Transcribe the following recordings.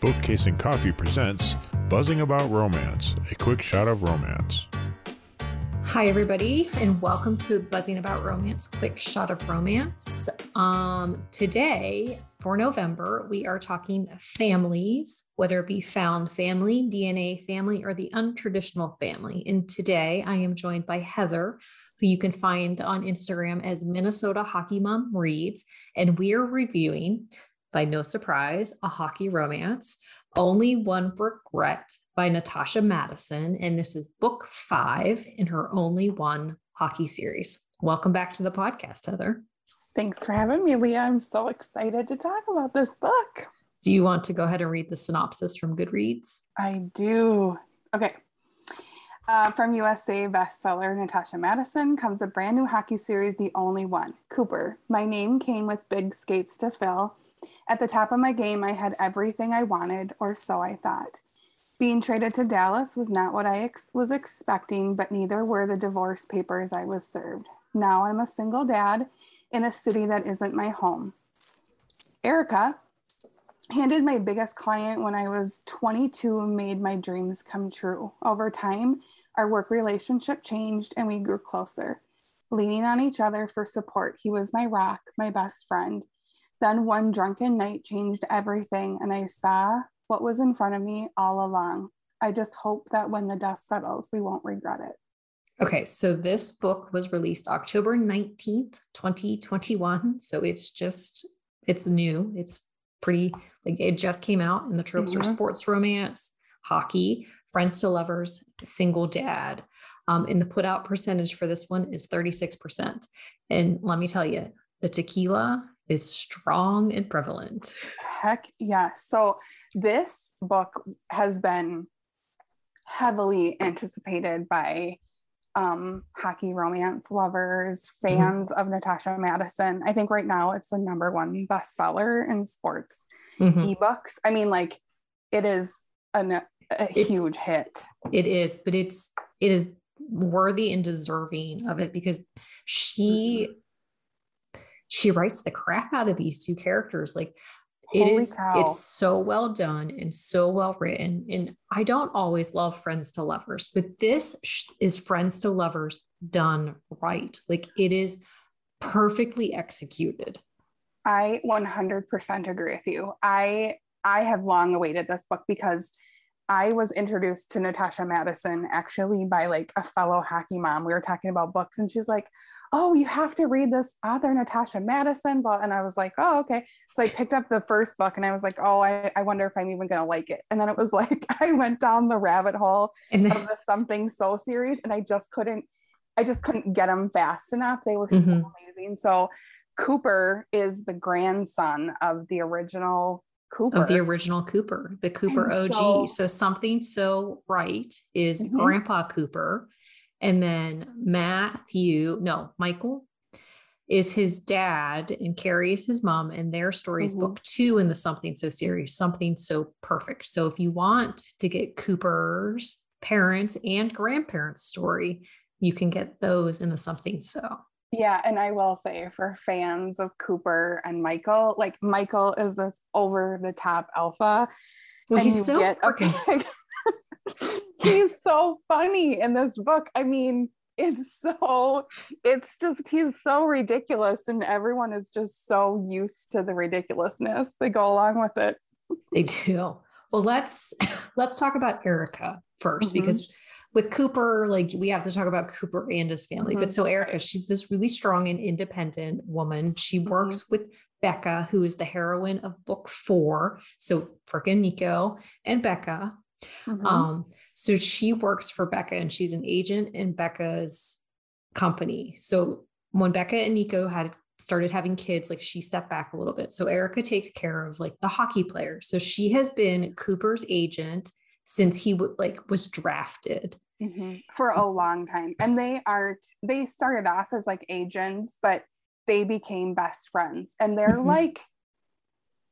Bookcase and Coffee presents Buzzing About Romance, a quick shot of romance. Hi, everybody, and welcome to Buzzing About Romance, quick shot of romance. Um, today, for November, we are talking families, whether it be found family, DNA family, or the untraditional family. And today, I am joined by Heather, who you can find on Instagram as Minnesota Hockey Mom Reads, and we are reviewing by no surprise, a hockey romance, Only One Regret by Natasha Madison. And this is book five in her Only One hockey series. Welcome back to the podcast, Heather. Thanks for having me, Leah. I'm so excited to talk about this book. Do you want to go ahead and read the synopsis from Goodreads? I do. Okay. Uh, from USA bestseller Natasha Madison comes a brand new hockey series, The Only One. Cooper. My name came with big skates to fill at the top of my game, I had everything I wanted, or so I thought. Being traded to Dallas was not what I ex- was expecting, but neither were the divorce papers I was served. Now I'm a single dad in a city that isn't my home. Erica handed my biggest client when I was 22 and made my dreams come true. Over time, our work relationship changed and we grew closer, leaning on each other for support. He was my rock, my best friend. Then one drunken night changed everything, and I saw what was in front of me all along. I just hope that when the dust settles, we won't regret it. Okay, so this book was released October 19th, 2021. So it's just, it's new. It's pretty, like it just came out, and the tropes mm-hmm. are sports romance, hockey, friends to lovers, single dad. Um, and the put out percentage for this one is 36%. And let me tell you, the tequila is strong and prevalent. Heck yeah. So this book has been heavily anticipated by um, hockey romance lovers, mm-hmm. fans mm-hmm. of Natasha Madison. I think right now it's the number one bestseller in sports mm-hmm. ebooks. I mean, like it is an, a it's, huge hit. It is, but it's it is worthy and deserving of it because she mm-hmm she writes the crap out of these two characters. Like it Holy is, cow. it's so well done and so well written. And I don't always love friends to lovers, but this is friends to lovers done right. Like it is perfectly executed. I 100% agree with you. I I have long awaited this book because I was introduced to Natasha Madison actually by like a fellow hockey mom. We were talking about books and she's like, oh, you have to read this author, Natasha Madison. And I was like, oh, okay. So I picked up the first book and I was like, oh, I, I wonder if I'm even going to like it. And then it was like, I went down the rabbit hole and then- of the Something So series and I just couldn't, I just couldn't get them fast enough. They were mm-hmm. so amazing. So Cooper is the grandson of the original Cooper. Of the original Cooper, the Cooper and OG. So, so, something so right is mm-hmm. Grandpa Cooper and then Matthew, no, Michael is his dad and Carrie is his mom. And their story is mm-hmm. book two in the Something So series, Something So Perfect. So if you want to get Cooper's parents and grandparents' story, you can get those in the Something So. Yeah, and I will say for fans of Cooper and Michael, like Michael is this over the top alpha. Well, he's so freaking he's so funny in this book. I mean, it's so it's just he's so ridiculous and everyone is just so used to the ridiculousness. They go along with it. They do. Well, let's let's talk about Erica 1st mm-hmm. because with Cooper, like we have to talk about Cooper and his family. Mm-hmm. But so Erica, she's this really strong and independent woman. She mm-hmm. works mm-hmm. with Becca, who is the heroine of book four. So freaking Nico and Becca Mm-hmm. Um, so she works for Becca and she's an agent in Becca's company. So when Becca and Nico had started having kids, like she stepped back a little bit. So Erica takes care of like the hockey players. So she has been Cooper's agent since he w- like was drafted mm-hmm. for a long time. And they aren't, they started off as like agents, but they became best friends and they're mm-hmm. like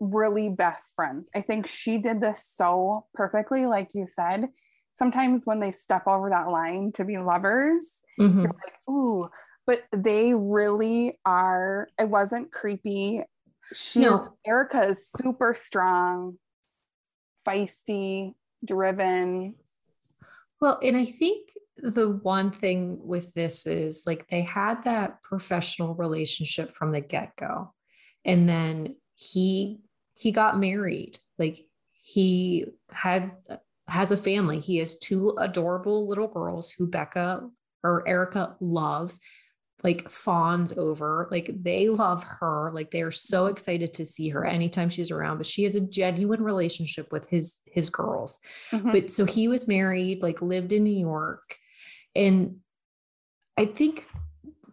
really best friends. I think she did this so perfectly, like you said. Sometimes when they step over that line to be lovers, mm-hmm. you're like, ooh, but they really are. It wasn't creepy. She's no. Erica is super strong, feisty, driven. Well, and I think the one thing with this is like they had that professional relationship from the get-go. And then he he got married. Like he had has a family. He has two adorable little girls who Becca or Erica loves like fawns over like they love her like they are so excited to see her anytime she's around but she has a genuine relationship with his his girls mm-hmm. but so he was married like lived in new york and i think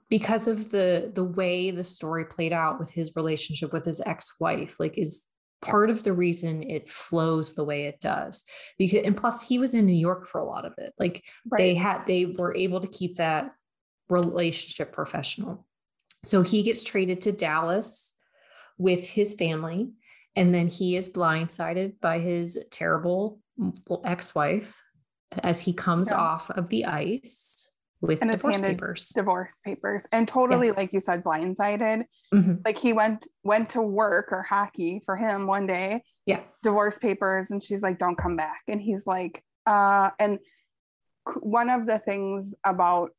because of the the way the story played out with his relationship with his ex-wife like is part of the reason it flows the way it does because and plus he was in new york for a lot of it like right. they had they were able to keep that relationship professional. So he gets traded to Dallas with his family. And then he is blindsided by his terrible mm, ex wife as he comes yeah. off of the ice with and divorce papers. Divorce papers. And totally, yes. like you said, blindsided. Mm-hmm. Like he went went to work or hockey for him one day. Yeah. Divorce papers. And she's like, don't come back. And he's like, uh, and one of the things about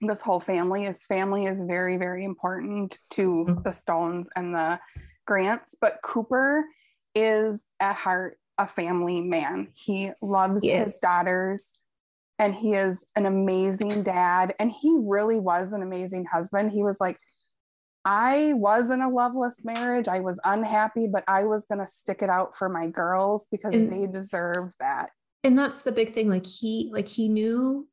this whole family is family is very very important to mm-hmm. the stones and the grants but cooper is at heart a family man he loves he his daughters and he is an amazing dad and he really was an amazing husband he was like i was in a loveless marriage i was unhappy but i was going to stick it out for my girls because and, they deserve that and that's the big thing like he like he knew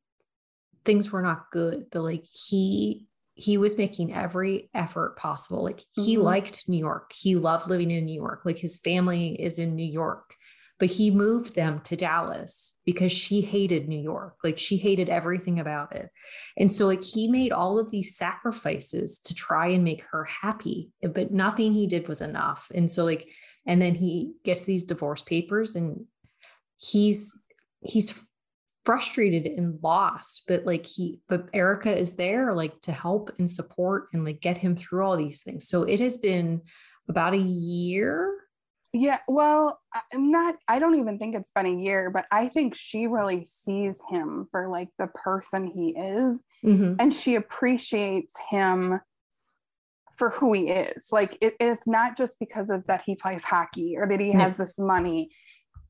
things were not good, but like he he was making every effort possible. Like he mm-hmm. liked New York. He loved living in New York. Like his family is in New York. But he moved them to Dallas because she hated New York. Like she hated everything about it. And so like he made all of these sacrifices to try and make her happy, but nothing he did was enough. And so like and then he gets these divorce papers and he's he's frustrated and lost but like he but erica is there like to help and support and like get him through all these things so it has been about a year yeah well i'm not i don't even think it's been a year but i think she really sees him for like the person he is mm-hmm. and she appreciates him for who he is like it, it's not just because of that he plays hockey or that he has this money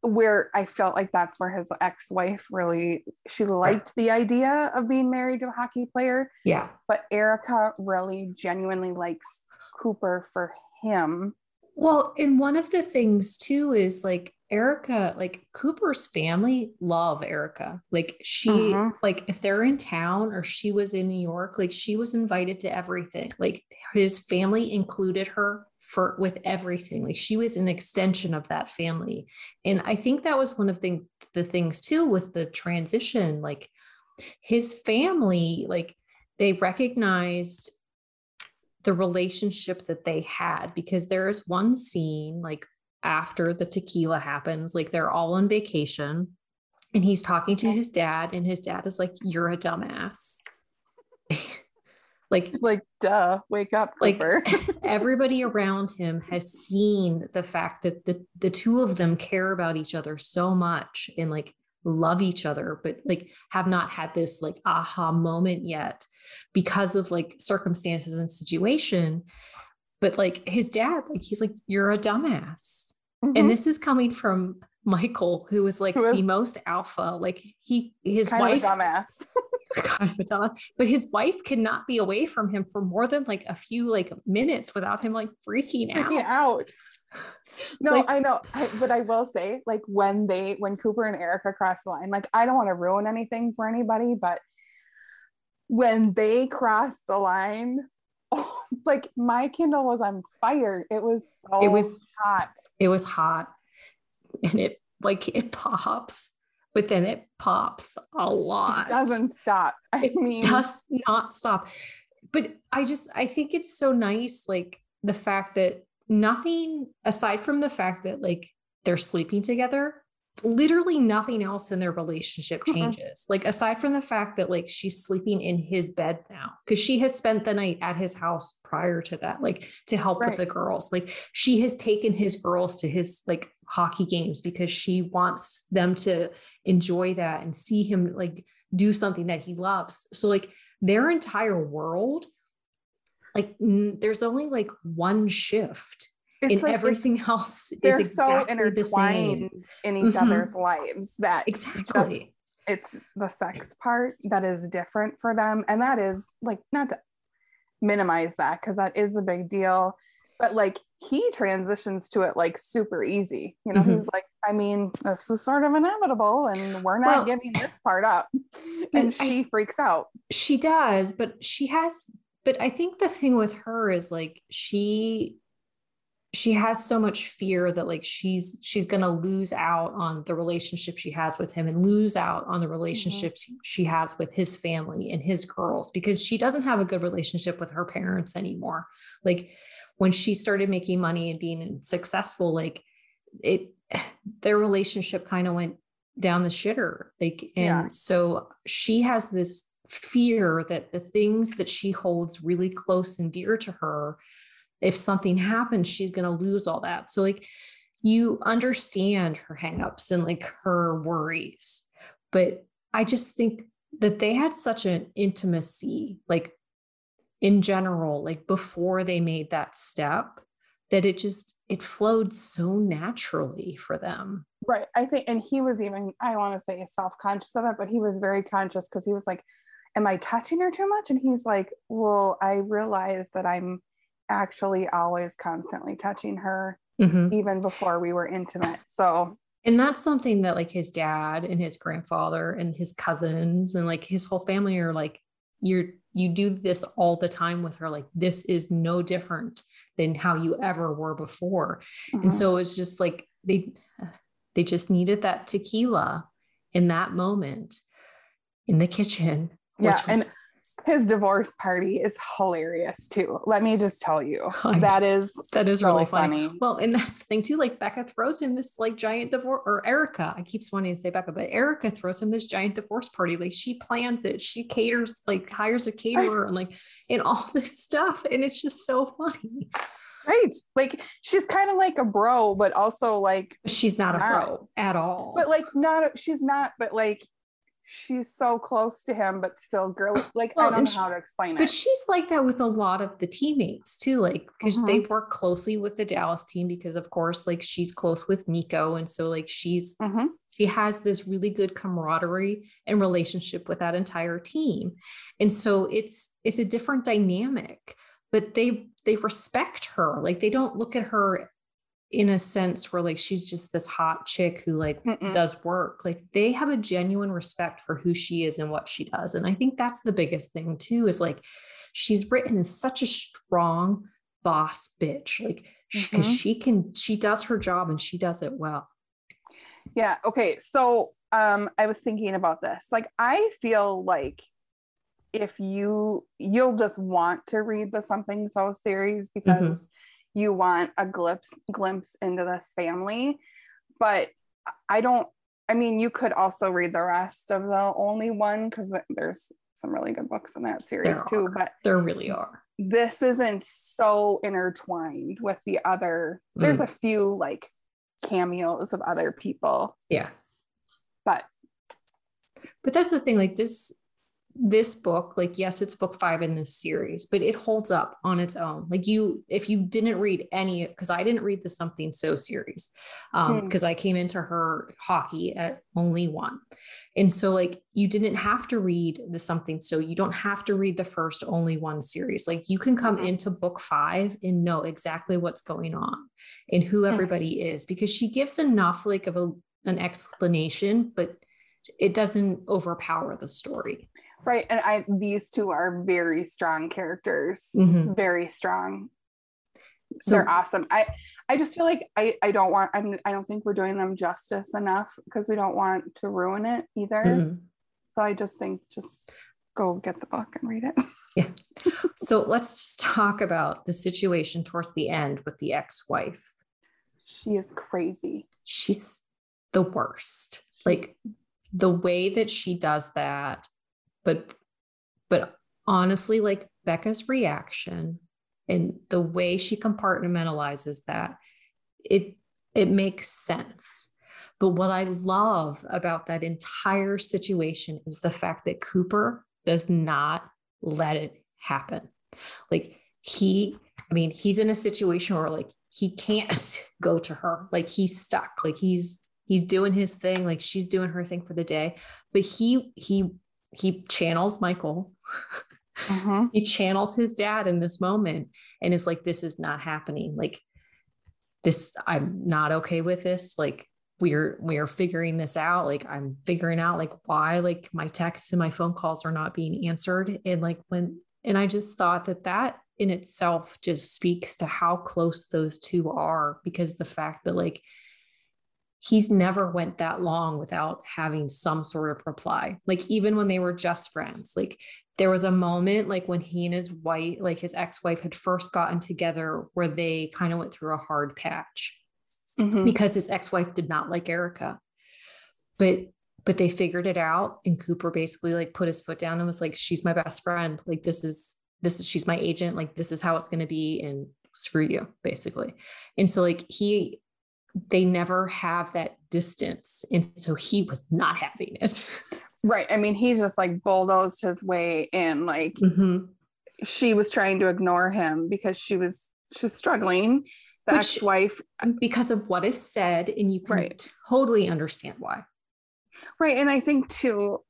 where I felt like that's where his ex-wife really she liked the idea of being married to a hockey player. Yeah. But Erica really genuinely likes Cooper for him. Well, and one of the things too is like Erica, like Cooper's family love Erica. Like she mm-hmm. like if they're in town or she was in New York, like she was invited to everything. Like his family included her for with everything like she was an extension of that family and i think that was one of the, the things too with the transition like his family like they recognized the relationship that they had because there is one scene like after the tequila happens like they're all on vacation and he's talking to his dad and his dad is like you're a dumbass. Like like duh wake up Cooper. like everybody around him has seen the fact that the the two of them care about each other so much and like love each other but like have not had this like aha moment yet because of like circumstances and situation but like his dad like he's like you're a dumbass mm-hmm. and this is coming from Michael, who was like who the most alpha, like he his wife dumbass. kind of a dumbass, but his wife cannot be away from him for more than like a few like minutes without him like freaking out. Freaking out. No, like, I know, I, but I will say, like when they when Cooper and Erica cross the line, like I don't want to ruin anything for anybody, but when they crossed the line, oh, like my Kindle was on fire. It was so it was hot. It was hot and it like it pops, but then it pops a lot. It doesn't stop. I it mean, does not stop. But I just I think it's so nice, like the fact that nothing aside from the fact that like they're sleeping together literally nothing else in their relationship changes. Mm-hmm. Like aside from the fact that like she's sleeping in his bed now because she has spent the night at his house prior to that like to help right. with the girls. Like she has taken his girls to his like hockey games because she wants them to enjoy that and see him like do something that he loves. So like their entire world like n- there's only like one shift It's and like everything else is they're exactly so the same. intertwined in each Mhm. other's lives that Exactly. just- it's the sex part that is different for them and that is like not to minimize that because that is a big deal but like he transitions to it like super easy you know Mhm. he's like i mean this was sort of inevitable and we're not Well, giving this part up and I- she freaks out She does, but she has but I think the thing with her is like she she has so much fear that like she's she's going to lose out on the relationship she has with him and lose out on the mm-hmm. relationships she has with his family and his girls because she doesn't have a good relationship with her parents anymore. Like when she started making money and being successful like it their relationship kind of went down the shitter. Like and Yeah. so she has this fear that the things that she holds really close and dear to her if something happens she's going to lose all that. So like you understand her hangups and like her worries but i just think that they had such an intimacy like in general like before they made that step that it just it flowed so naturally for them. Right. I think and he was even i want to say self-conscious of it but he was very conscious because he was like am i touching her too much? And he's like well i realize that i'm actually always constantly touching her even before we were intimate. So and that's something that like his dad and his grandfather and his cousins and like his whole family are like you're you do this all the time with her. Like this is no different than how you ever were before. Mhm. and so it's just like they they just needed that tequila in that moment in the kitchen Yeah, which was and his divorce party is hilarious too. Let me just tell you, that is that is so really funny. Well, and that's the thing too. Like Becca throws him this like giant divorce, or Erica. I keep wanting to say Becca, but Erica throws him this giant divorce party. Like she plans it, she caters, like hires a caterer, and like and all this stuff, and it's just so funny. Right, like she's kind of like a bro, but also like, She's not a bro at all. but like not. She's not, but like she's so close to him, but still girly. Like Well, I don't know she- how to explain it. But she's like that with a lot of the teammates too, like because Mhm. they work closely with the Dallas team because of course, like she's close with Nico, and so like she's Mhm. she has this really good camaraderie and relationship with that entire team and so it's it's a different dynamic but they they respect her like they don't look at her in a sense where like she's just this hot chick who like Mm-mm. does work like they have a genuine respect for who she is and what she does and i think that's the biggest thing too is like she's written as such a strong boss bitch like because Mhm. she can she does her job and she does it well Yeah. Okay. So um I was thinking about this. Like I feel like if you you'll just want to read the something so series because you want a glimpse glimpse into this family. But I don't I mean you could also read the rest of the only one because there's some really good books in that series too. But there really are. this isn't so intertwined with the other. There's mm. a few like cameos of other people. Yeah. But but that's the thing like this this book like yes it's book five in this series but it holds up on its own like you if you didn't read any because i didn't read the something so series um Hmm. because i came into her hockey at only one and so like you didn't have to read the something so you don't have to read the first only one series like you can come Mhm. into book five and know exactly what's going on and who Hmm. everybody is because she gives enough like of a an explanation but it doesn't overpower the story. Right and i these two are very strong characters Mhm. very strong So they're awesome i i just feel like i i don't want i'm i don't think we're doing them justice enough because we don't want to ruin it either Mhm. so i just think just go get the book and read it yeah. So let's just talk about the situation towards the end with the ex-wife. she is crazy She's the worst. Like the way that she does that, but but honestly, like Becca's reaction and the way she compartmentalizes that, it it makes sense. But what I love about that entire situation is the fact that Cooper does not let it happen. Like he, I mean, he's in a situation where like he can't go to her. Like he's stuck. Like he's he's doing his thing. Like she's doing her thing for the day. But he he he channels Michael. Mm-hmm. he channels his dad in this moment and is like, this is not happening. Like this, I'm not okay with this. Like we're we're figuring this out like i'm figuring out like why like my texts and my phone calls are not being answered and like when and i just thought that that in itself just speaks to how close those two are because the fact that like he's never went that long without having some sort of reply like even when they were just friends like there was a moment like when he and his wife like his ex-wife had first gotten together where they kind of went through a hard patch mm-hmm. because his ex-wife did not like Erica. But but they figured it out and Cooper basically like put his foot down and was like she's my best friend. Like this is this is she's my agent. Like this is how it's going to be and screw you basically. And so like he they never have that distance and so he was not having it. Right. I mean, he just like bulldozed his way in like mm-hmm. she was trying to ignore him because she was she's struggling the Which, ex-wife because of what is said and you can right. totally understand why right and i think too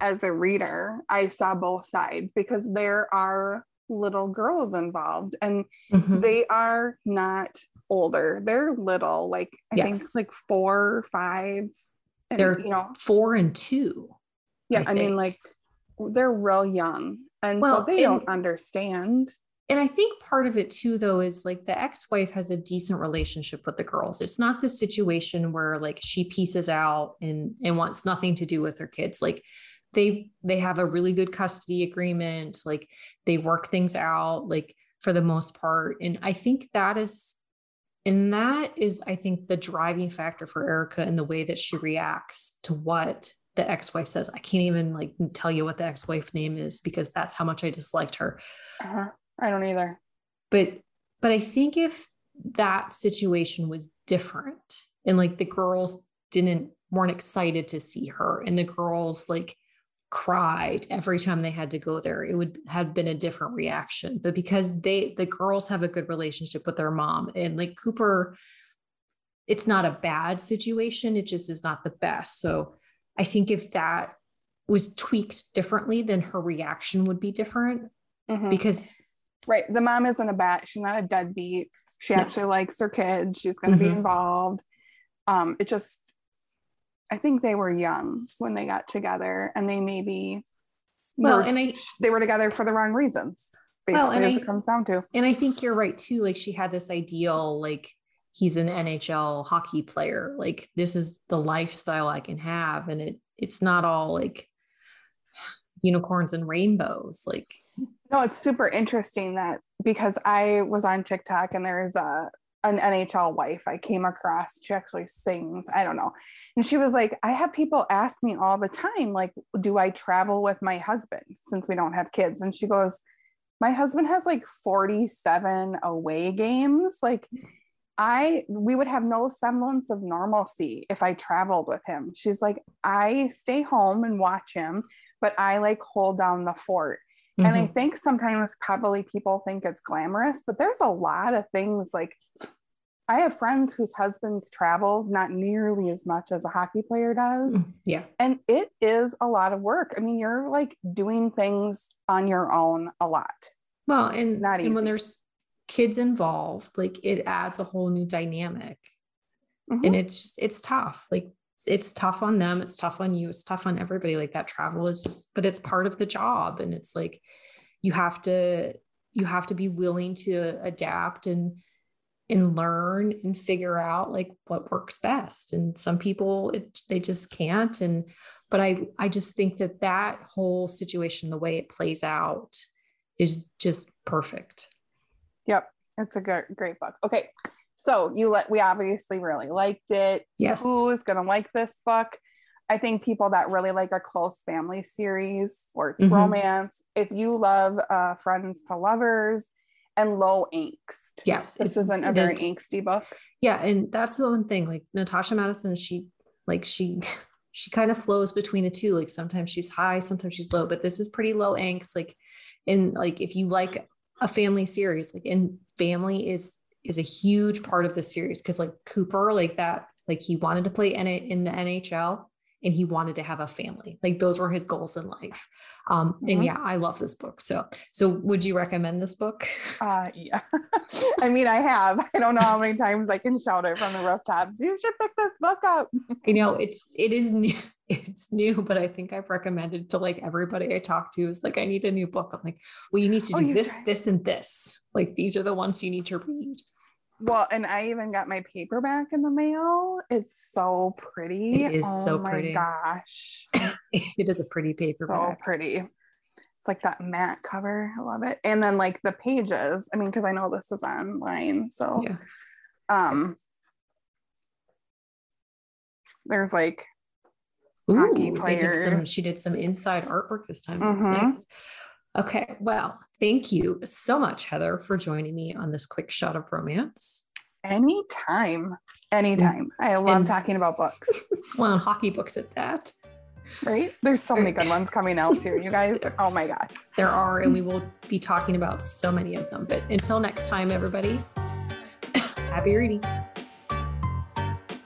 as a reader i saw both sides because there are little girls involved and mm-hmm. they are not older they're little like i yes. think like four five and, they're you know four and two yeah i, I mean like they're real young and well, so they and, don't understand and I think part of it too, though, is like the ex wife has a decent relationship with the girls. It's not the situation where like she pieces out and, and wants nothing to do with her kids. Like they they have a really good custody agreement. Like they work things out, like for the most part. And I think that is and that is, I think, the driving factor for Erica and the way that she reacts to what the ex-wife says. I can't even like tell you what the ex-wife name is because that's how much I disliked her. Uh-huh. I don't either. But but I think if that situation was different and like the girls didn't weren't excited to see her and the girls like cried every time they had to go there it would have been a different reaction but because they the girls have a good relationship with their mom and like cooper it's not a bad situation it just is not the best so i think if that was tweaked differently then her reaction would be different mm-hmm. because Right. The mom isn't a bat. She's not a deadbeat. She actually likes her kids. She's going to mm-hmm. be involved. Um, it just, I think they were young when they got together and they maybe, well, were, and I, they were together for the wrong reasons. Basically, well, and as I, it comes down to. And I think you're right too. Like she had this ideal, like he's an NHL hockey player. Like this is the lifestyle I can have. And it, it's not all like unicorns and rainbows. Like no, it's super interesting that because I was on TikTok and there's a an NHL wife I came across. She actually sings. I don't know. And she was like, I have people ask me all the time, like, do I travel with my husband since we don't have kids? And she goes, My husband has like 47 away games. Like, I we would have no semblance of normalcy if I traveled with him. She's like, I stay home and watch him, but I like hold down the fort. Mm-hmm. And I mm-hmm. think sometimes probably people think it's glamorous, but there's a lot of things like I have friends whose husbands travel not nearly as much as a hockey player does. Mm, yeah. And it is a lot of work. I mean, you're like doing things on your own a lot. Well, and, not and when there's kids involved, like it adds a whole new dynamic. Mm-hmm. And it's just, it's tough. Like it's tough on them it's tough on you it's tough on everybody like that travel is just but it's part of the job and it's like you have to you have to be willing to adapt and and learn and figure out like what works best and some people it, they just can't and but i i just think that that whole situation the way it plays out is just perfect. Yep it's a great great book. Okay so you let we obviously really liked it. Yes. Who is gonna like this book? I think people that really like a close family series or it's mm-hmm. romance. If you love uh, Friends to Lovers and low angst. Yes, This isn't a very is- angsty book. Yeah, and that's the one thing. Like Natasha Madison, she like she she kind of flows between the two. Like sometimes she's high, sometimes she's low, but this is pretty low angst. Like in like if you like a family series, like and family is is a huge part of this series because like Cooper, like that, like he wanted to play in it in the NHL and he wanted to have a family. Like those were his goals in life. Um, Mhm. and yeah, I love this book. So so would you recommend this book? Uh, yeah. I mean, I have. I don't know how many times I can shout it from the rooftops. You should pick this book up. you know it's it is new it's new but i think i've recommended to like everybody i talk to is like i need a new book i'm like well you need to Oh, do you this tried. this and this like these are the ones you need to read Well, and I even got my paperback in the mail. It's so pretty. It is so oh my pretty. gosh. it is a pretty paperback. So pretty. It's like that matte cover. I love it. And then like the pages. I mean, because I know this is online. So yeah um there's like Ooh, they did some players. she did some inside artwork this time that's Mhm. nice okay well thank you so much heather for joining me on this quick shot of romance anytime. Anytime. I love And- talking about books. well hockey books at that Right? There's so many good ones coming out too, you guys. Oh my gosh. there are and we will be talking about so many of them but until next time everybody happy reading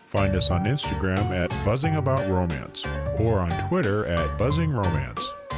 Find us on Instagram at Buzzing About Romance or on Twitter at Buzzing Romance.